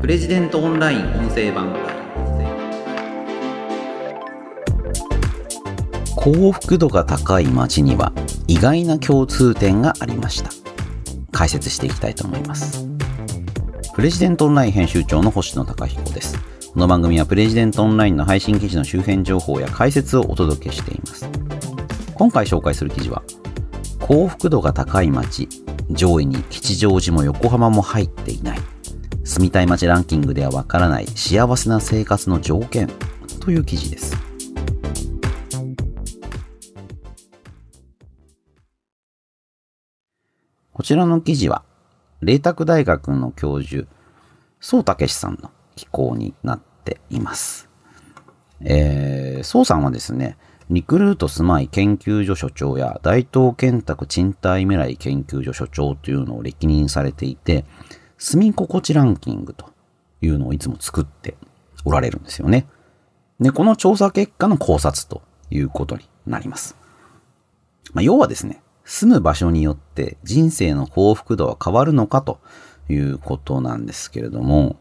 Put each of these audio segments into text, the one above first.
プレジデントオンライン音声版。幸福度が高い街には意外な共通点がありました。解説していきたいと思います。プレジデントオンライン編集長の星野貴彦です。この番組はプレジデントオンラインの配信記事の周辺情報や解説をお届けしています。今回紹介する記事は幸福度が高い街上位に吉祥寺も横浜も入っていない。住みたい街ランキングではわからない幸せな生活の条件という記事ですこちらの記事は、麗澤大学の教授、宋武さんの寄稿になっています。えー、宋さんはですね、リクルート住まい研究所所長や大東建託賃貸未来研究所所長というのを歴任されていて、住み心地ランキングというのをいつも作っておられるんですよね。で、この調査結果の考察ということになります。まあ、要はですね、住む場所によって人生の幸福度は変わるのかということなんですけれども、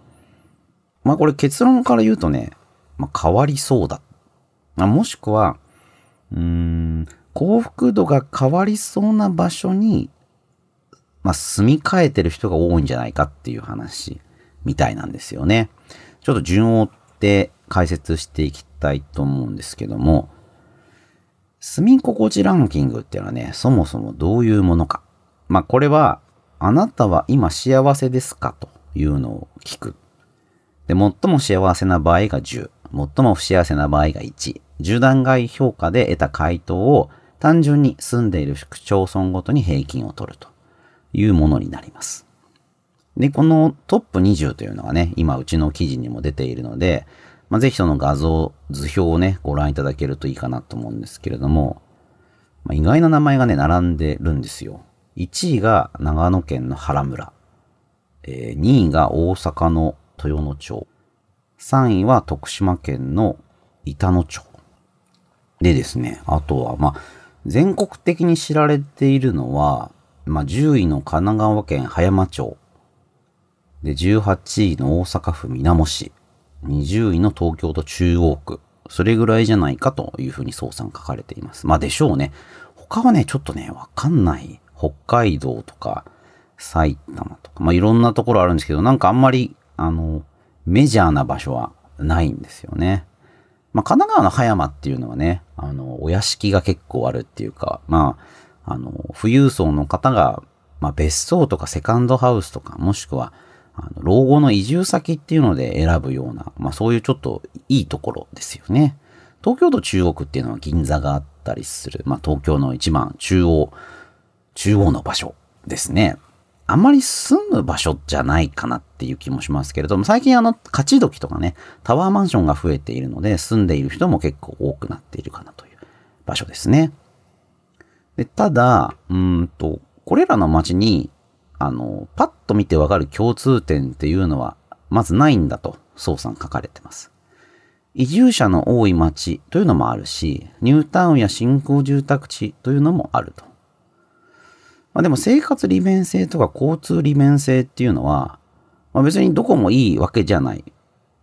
まあこれ結論から言うとね、まあ、変わりそうだ。まあ、もしくは、うーん、幸福度が変わりそうな場所に、まあ、住み替えてる人が多いんじゃないかっていう話みたいなんですよね。ちょっと順を追って解説していきたいと思うんですけども、住み心地ランキングっていうのはね、そもそもどういうものか。まあこれは、あなたは今幸せですかというのを聞く。で、最も幸せな場合が10、最も不幸せな場合が1。10段階評価で得た回答を単純に住んでいる市区町村ごとに平均を取るというものになります。で、このトップ20というのがね、今うちの記事にも出ているので、まあ、ぜひその画像、図表をね、ご覧いただけるといいかなと思うんですけれども、まあ、意外な名前がね、並んでるんですよ。1位が長野県の原村。えー、2位が大阪の豊野町。3位は徳島県の板野町。でですね、あとは、まあ、全国的に知られているのは、まあ、10位の神奈川県葉山町。で、18位の大阪府水面市。20位の東京都中央区。それぐらいじゃないかというふうに総さん書かれています。まあでしょうね。他はね、ちょっとね、わかんない。北海道とか、埼玉とか、まあいろんなところあるんですけど、なんかあんまり、あの、メジャーな場所はないんですよね。まあ神奈川の葉山っていうのはね、あの、お屋敷が結構あるっていうか、まあ、あの、富裕層の方が、まあ別荘とかセカンドハウスとか、もしくは、あの老後の移住先っていうので選ぶような、まあそういうちょっといいところですよね。東京都中央区っていうのは銀座があったりする、まあ東京の一番中央、中央の場所ですね。あんまり住む場所じゃないかなっていう気もしますけれども、最近あの、勝ち時とかね、タワーマンションが増えているので、住んでいる人も結構多くなっているかなという場所ですね。でただ、うんと、これらの街にあの、パッと見てわかる共通点っていうのは、まずないんだと、宋さん書かれてます。移住者の多い町というのもあるし、ニュータウンや新興住宅地というのもあると。まあ、でも生活利便性とか交通利便性っていうのは、まあ、別にどこもいいわけじゃない。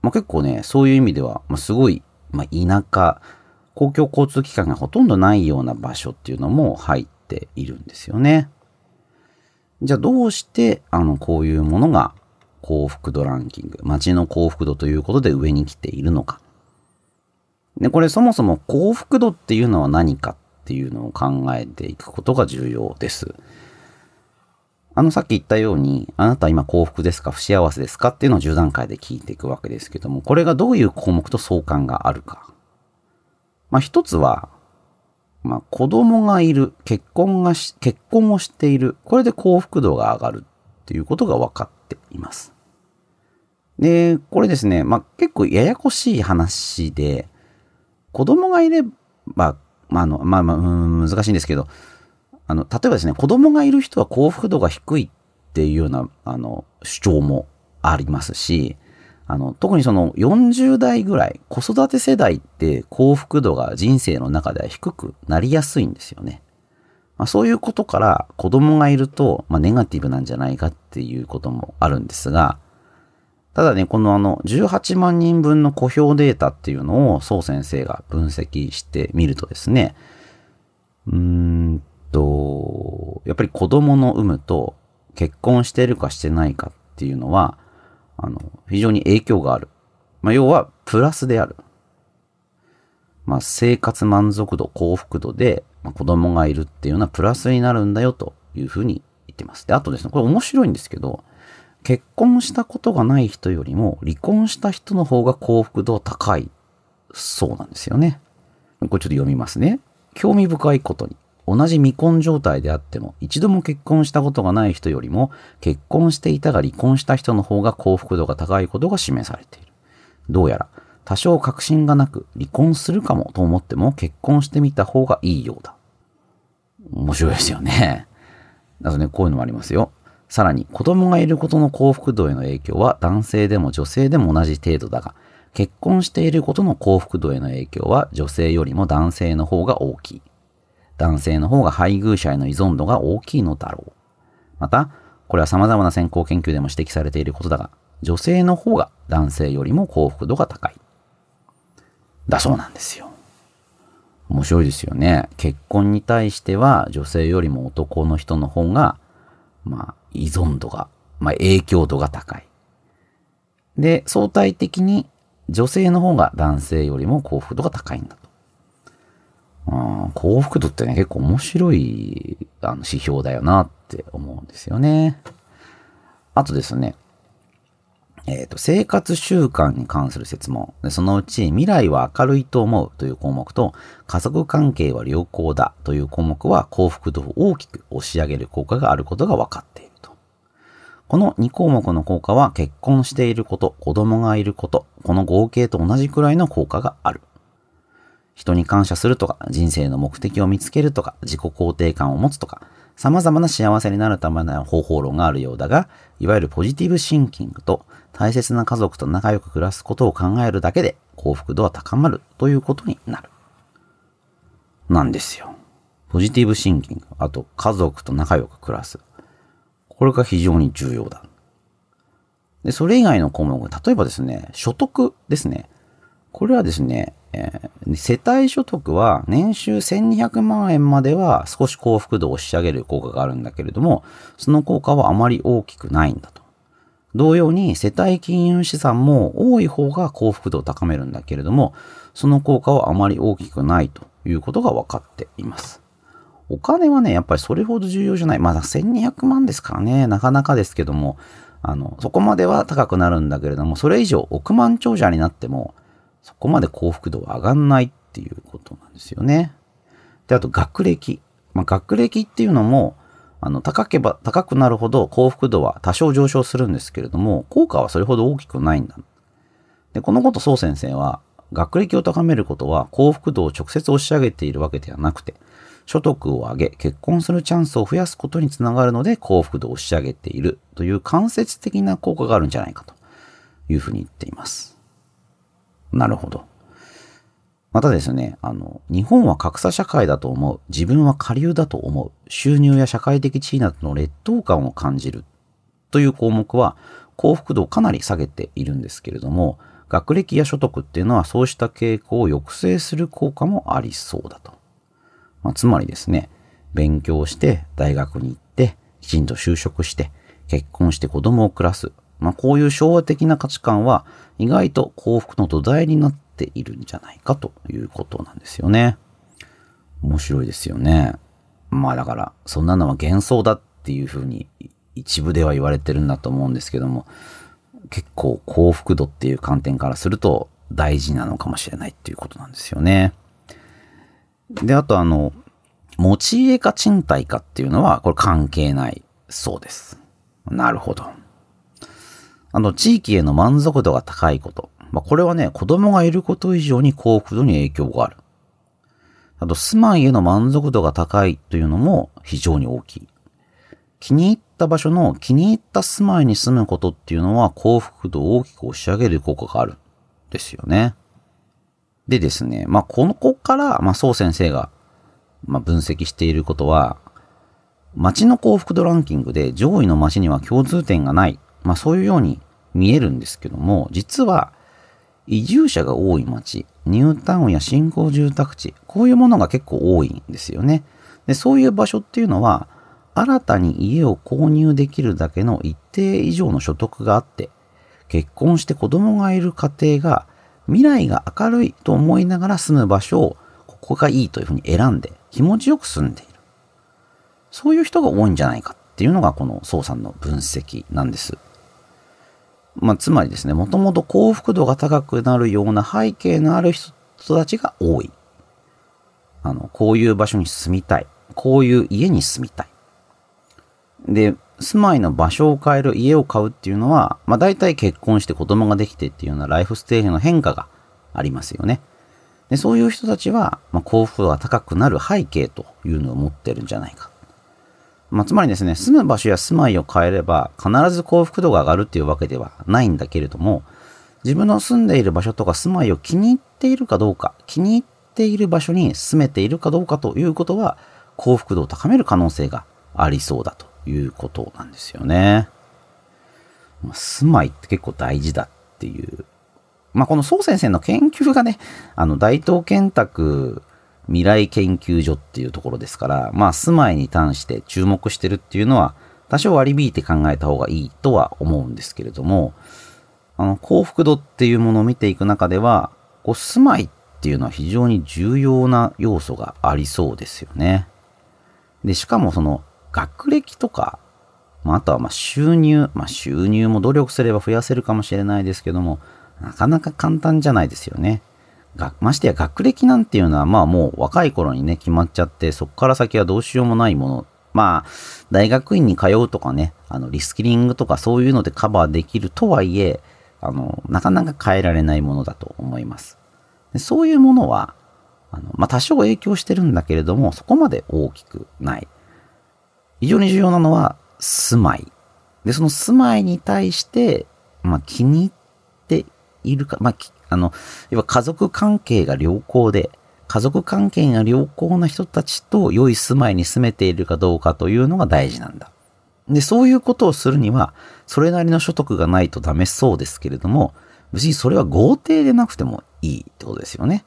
まあ、結構ね、そういう意味では、まあ、すごい、まあ、田舎、公共交通機関がほとんどないような場所っていうのも入っているんですよね。じゃあどうして、あの、こういうものが幸福度ランキング、街の幸福度ということで上に来ているのか。で、これそもそも幸福度っていうのは何かっていうのを考えていくことが重要です。あの、さっき言ったように、あなた今幸福ですか？不幸せですか？っていうのを10段階で聞いていくわけですけども、これがどういう項目と相関があるか。まあ、一つは、まあ、子供がいる、結婚がし、結婚をしている、これで幸福度が上がるっていうことが分かっています。で、これですね、まあ、結構ややこしい話で、子供がいれば、まあ、あの、まあ、まあ、難しいんですけど、あの、例えばですね、子供がいる人は幸福度が低いっていうような、あの、主張もありますし、あの、特にその40代ぐらい、子育て世代って幸福度が人生の中では低くなりやすいんですよね。まあ、そういうことから子供がいると、まあ、ネガティブなんじゃないかっていうこともあるんですが、ただね、このあの、18万人分の小票データっていうのを、宋先生が分析してみるとですね、うーんと、やっぱり子供の有無と結婚してるかしてないかっていうのは、あの、非常に影響がある。まあ、要は、プラスである。まあ、生活満足度、幸福度で、まあ、子供がいるっていうのはプラスになるんだよというふうに言ってます。で、あとですね、これ面白いんですけど、結婚したことがない人よりも離婚した人の方が幸福度高いそうなんですよね。これちょっと読みますね。興味深いことに、同じ未婚状態であっても、一度も結婚したことがない人よりも、結婚していたが離婚した人の方が幸福度が高いことが示されている。どうやら、多少確信がなく、離婚するかもと思っても結婚してみた方がいいようだ。面白いですよね。だとね、こういうのもありますよ。さらに、子供がいることの幸福度への影響は男性でも女性でも同じ程度だが、結婚していることの幸福度への影響は女性よりも男性の方が大きい。男性の方が配偶者への依存度が大きいのだろう。また、これは様々な先行研究でも指摘されていることだが、女性の方が男性よりも幸福度が高い。だそうなんですよ。面白いですよね。結婚に対しては女性よりも男の人の方が、まあ、依存度が、まあ、影響度が高い。で、相対的に女性の方が男性よりも幸福度が高いんだと。あ幸福度ってね、結構面白いあの指標だよなって思うんですよね。あとですね、えっ、ー、と、生活習慣に関する説問。そのうち、未来は明るいと思うという項目と、家族関係は良好だという項目は幸福度を大きく押し上げる効果があることが分かっていると。この2項目の効果は結婚していること、子供がいること、この合計と同じくらいの効果がある。人に感謝するとか、人生の目的を見つけるとか、自己肯定感を持つとか、様々な幸せになるための方法論があるようだが、いわゆるポジティブシンキングと大切な家族と仲良く暮らすことを考えるだけで幸福度は高まるということになる。なんですよ。ポジティブシンキング、あと家族と仲良く暮らす。これが非常に重要だ。で、それ以外の項目、例えばですね、所得ですね。これはですね、世帯所得は年収1200万円までは少し幸福度を押し上げる効果があるんだけれども、その効果はあまり大きくないんだと。同様に世帯金融資産も多い方が幸福度を高めるんだけれども、その効果はあまり大きくないということが分かっています。お金はね、やっぱりそれほど重要じゃない。まだ1200万ですからね、なかなかですけども、あの、そこまでは高くなるんだけれども、それ以上億万長者になっても、そこまで幸福度は上がんないっていうことなんですよね。で、あと学歴。まあ、学歴っていうのも、あの、高けば高くなるほど幸福度は多少上昇するんですけれども、効果はそれほど大きくないんだ。で、このこと宋先生は、学歴を高めることは幸福度を直接押し上げているわけではなくて、所得を上げ、結婚するチャンスを増やすことにつながるので幸福度を押し上げているという間接的な効果があるんじゃないかというふうに言っています。なるほど。またですね、あの、日本は格差社会だと思う。自分は下流だと思う。収入や社会的地位などの劣等感を感じる。という項目は幸福度をかなり下げているんですけれども、学歴や所得っていうのはそうした傾向を抑制する効果もありそうだと。まあ、つまりですね、勉強して大学に行って、きちんと就職して、結婚して子供を暮らす。まあ、こういう昭和的な価値観は意外と幸福の土台になっているんじゃないかということなんですよね。面白いですよね。まあだから、そんなのは幻想だっていうふうに一部では言われてるんだと思うんですけども、結構幸福度っていう観点からすると大事なのかもしれないっていうことなんですよね。で、あとあの、持ち家か賃貸かっていうのはこれ関係ないそうです。なるほど。あの、地域への満足度が高いこと。まあ、これはね、子供がいること以上に幸福度に影響がある。あと、住まいへの満足度が高いというのも非常に大きい。気に入った場所の気に入った住まいに住むことっていうのは幸福度を大きく押し上げる効果がある。ですよね。でですね、まあ、この子から、まあ、宋先生が、まあ、分析していることは、街の幸福度ランキングで上位の街には共通点がない。まあ、そういうように見えるんですけども、実は移住者が多い町、ニュータウンや新興住宅地、こういうものが結構多いんですよね。で、そういう場所っていうのは、新たに家を購入できるだけの一定以上の所得があって、結婚して子供がいる家庭が未来が明るいと思いながら住む場所をここがいいというふうに選んで気持ちよく住んでいる。そういう人が多いんじゃないかっていうのがこの宋さんの分析なんです。まあ、つまりですね、もともと幸福度が高くなるような背景のある人たちが多い。あの、こういう場所に住みたい。こういう家に住みたい。で、住まいの場所を変える家を買うっていうのは、まあ大体結婚して子供ができてっていうようなライフステージの変化がありますよね。で、そういう人たちは、まあ、幸福度が高くなる背景というのを持ってるんじゃないか。まあ、つまりですね、住む場所や住まいを変えれば必ず幸福度が上がるっていうわけではないんだけれども、自分の住んでいる場所とか住まいを気に入っているかどうか、気に入っている場所に住めているかどうかということは、幸福度を高める可能性がありそうだということなんですよね。ま、住まいって結構大事だっていう。まあ、この宋先生の研究がね、あの、大東建託未来研究所っていうところですから、まあ、住まいに関して注目してるっていうのは、多少割り引いて考えた方がいいとは思うんですけれども、あの、幸福度っていうものを見ていく中では、こう、住まいっていうのは非常に重要な要素がありそうですよね。で、しかもその、学歴とか、まあ、あとはま収入、まあ、収入も努力すれば増やせるかもしれないですけども、なかなか簡単じゃないですよね。ましてや学歴なんていうのはまあもう若い頃にね決まっちゃってそこから先はどうしようもないもの。まあ大学院に通うとかねあのリスキリングとかそういうのでカバーできるとはいえあのなかなか変えられないものだと思います。でそういうものはあの、まあ、多少影響してるんだけれどもそこまで大きくない。非常に重要なのは住まい。でその住まいに対して、まあ、気に入っているか、まあ、あの、要は家族関係が良好で、家族関係が良好な人たちと良い住まいに住めているかどうかというのが大事なんだ。で、そういうことをするには、それなりの所得がないとダメそうですけれども、別にそれは豪邸でなくてもいいってことですよね。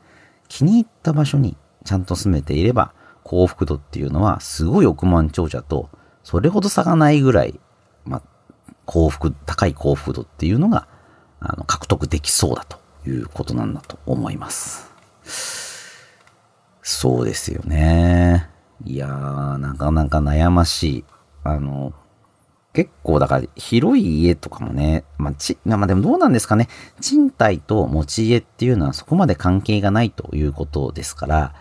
気に入った場所にちゃんと住めていれば、幸福度っていうのはすごい億万長者と、それほど差がないぐらい、まあ、幸福、高い幸福度っていうのが、あの、獲得できそうだということなんだと思います。そうですよね。いやー、なかなか悩ましい。あの、結構だから広い家とかもね、まあ、ち、まあでもどうなんですかね。賃貸と持ち家っていうのはそこまで関係がないということですから、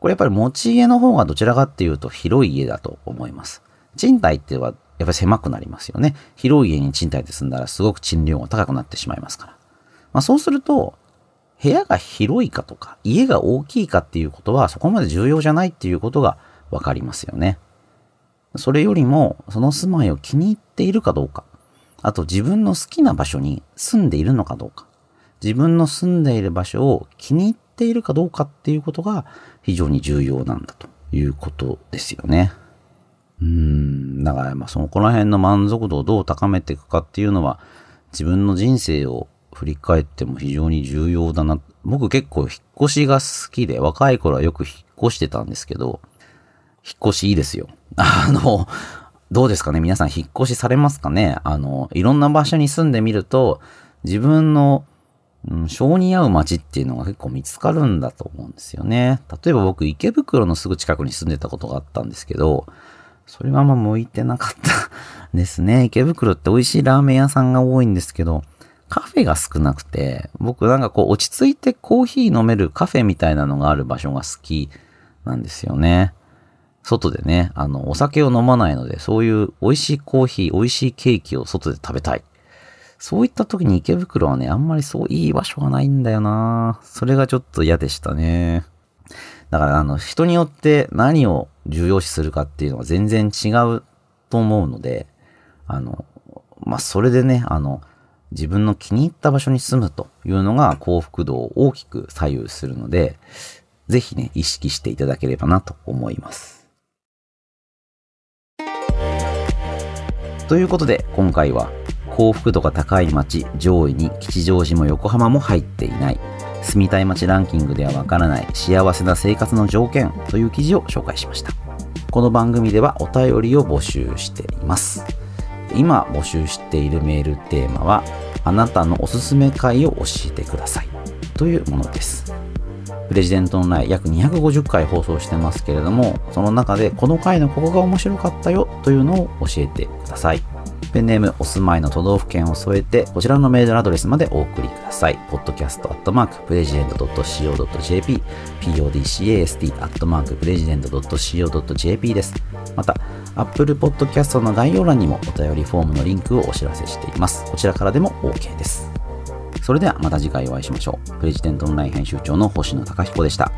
これやっぱり持ち家の方がどちらかっていうと広い家だと思います。賃貸ってはやっぱり狭くなりますよね。広い家に賃貸で住んだらすごく賃料が高くなってしまいますから。まあ、そうすると、部屋が広いかとか、家が大きいかっていうことはそこまで重要じゃないっていうことがわかりますよね。それよりも、その住まいを気に入っているかどうか、あと自分の好きな場所に住んでいるのかどうか、自分の住んでいる場所を気に入っているかどうかっていうことが非常に重要なんだということですよね。うーん、だからまあそこの辺の満足度をどう高めていくかっていうのは自分の人生を振り返っても非常に重要だな。僕結構引っ越しが好きで、若い頃はよく引っ越してたんですけど、引っ越しいいですよ。あの、どうですかね？皆さん引っ越しされますかね？あの、いろんな場所に住んでみると、自分の、うん、性に合う街っていうのが結構見つかるんだと思うんですよね。例えば僕、池袋のすぐ近くに住んでたことがあったんですけど、それはあんま向いてなかったですね。池袋って美味しいラーメン屋さんが多いんですけど、カフェが少なくて、僕なんかこう落ち着いてコーヒー飲めるカフェみたいなのがある場所が好きなんですよね。外でね、あの、お酒を飲まないので、そういう美味しいコーヒー、美味しいケーキを外で食べたい。そういった時に池袋はね、あんまりそういい場所がないんだよなそれがちょっと嫌でしたね。だからあの、人によって何を重要視するかっていうのは全然違うと思うので、あの、まあ、それでね、あの、自分の気に入った場所に住むというのが幸福度を大きく左右するので、ぜひね、意識していただければなと思います。ということで、今回は幸福度が高い街上位に吉祥寺も横浜も入っていない。住みたい街ランキングではわからない幸せな生活の条件という記事を紹介しました。この番組ではお便りを募集しています。今募集しているメールテーマはあなたのおすすめ回を教えてくださいというものですプレジデントオンライン約250回放送してますけれどもその中でこの回のここが面白かったよというのを教えてくださいペンネームお住まいの都道府県を添えて、こちらのメールアドレスまでお送りください。podcast.president.co.jp、podcast.president.co.jp です。また、Apple Podcast の概要欄にもお便りフォームのリンクをお知らせしています。こちらからでも OK です。それではまた次回お会いしましょう。プレジデントオンライン編集長の星野貴彦でした。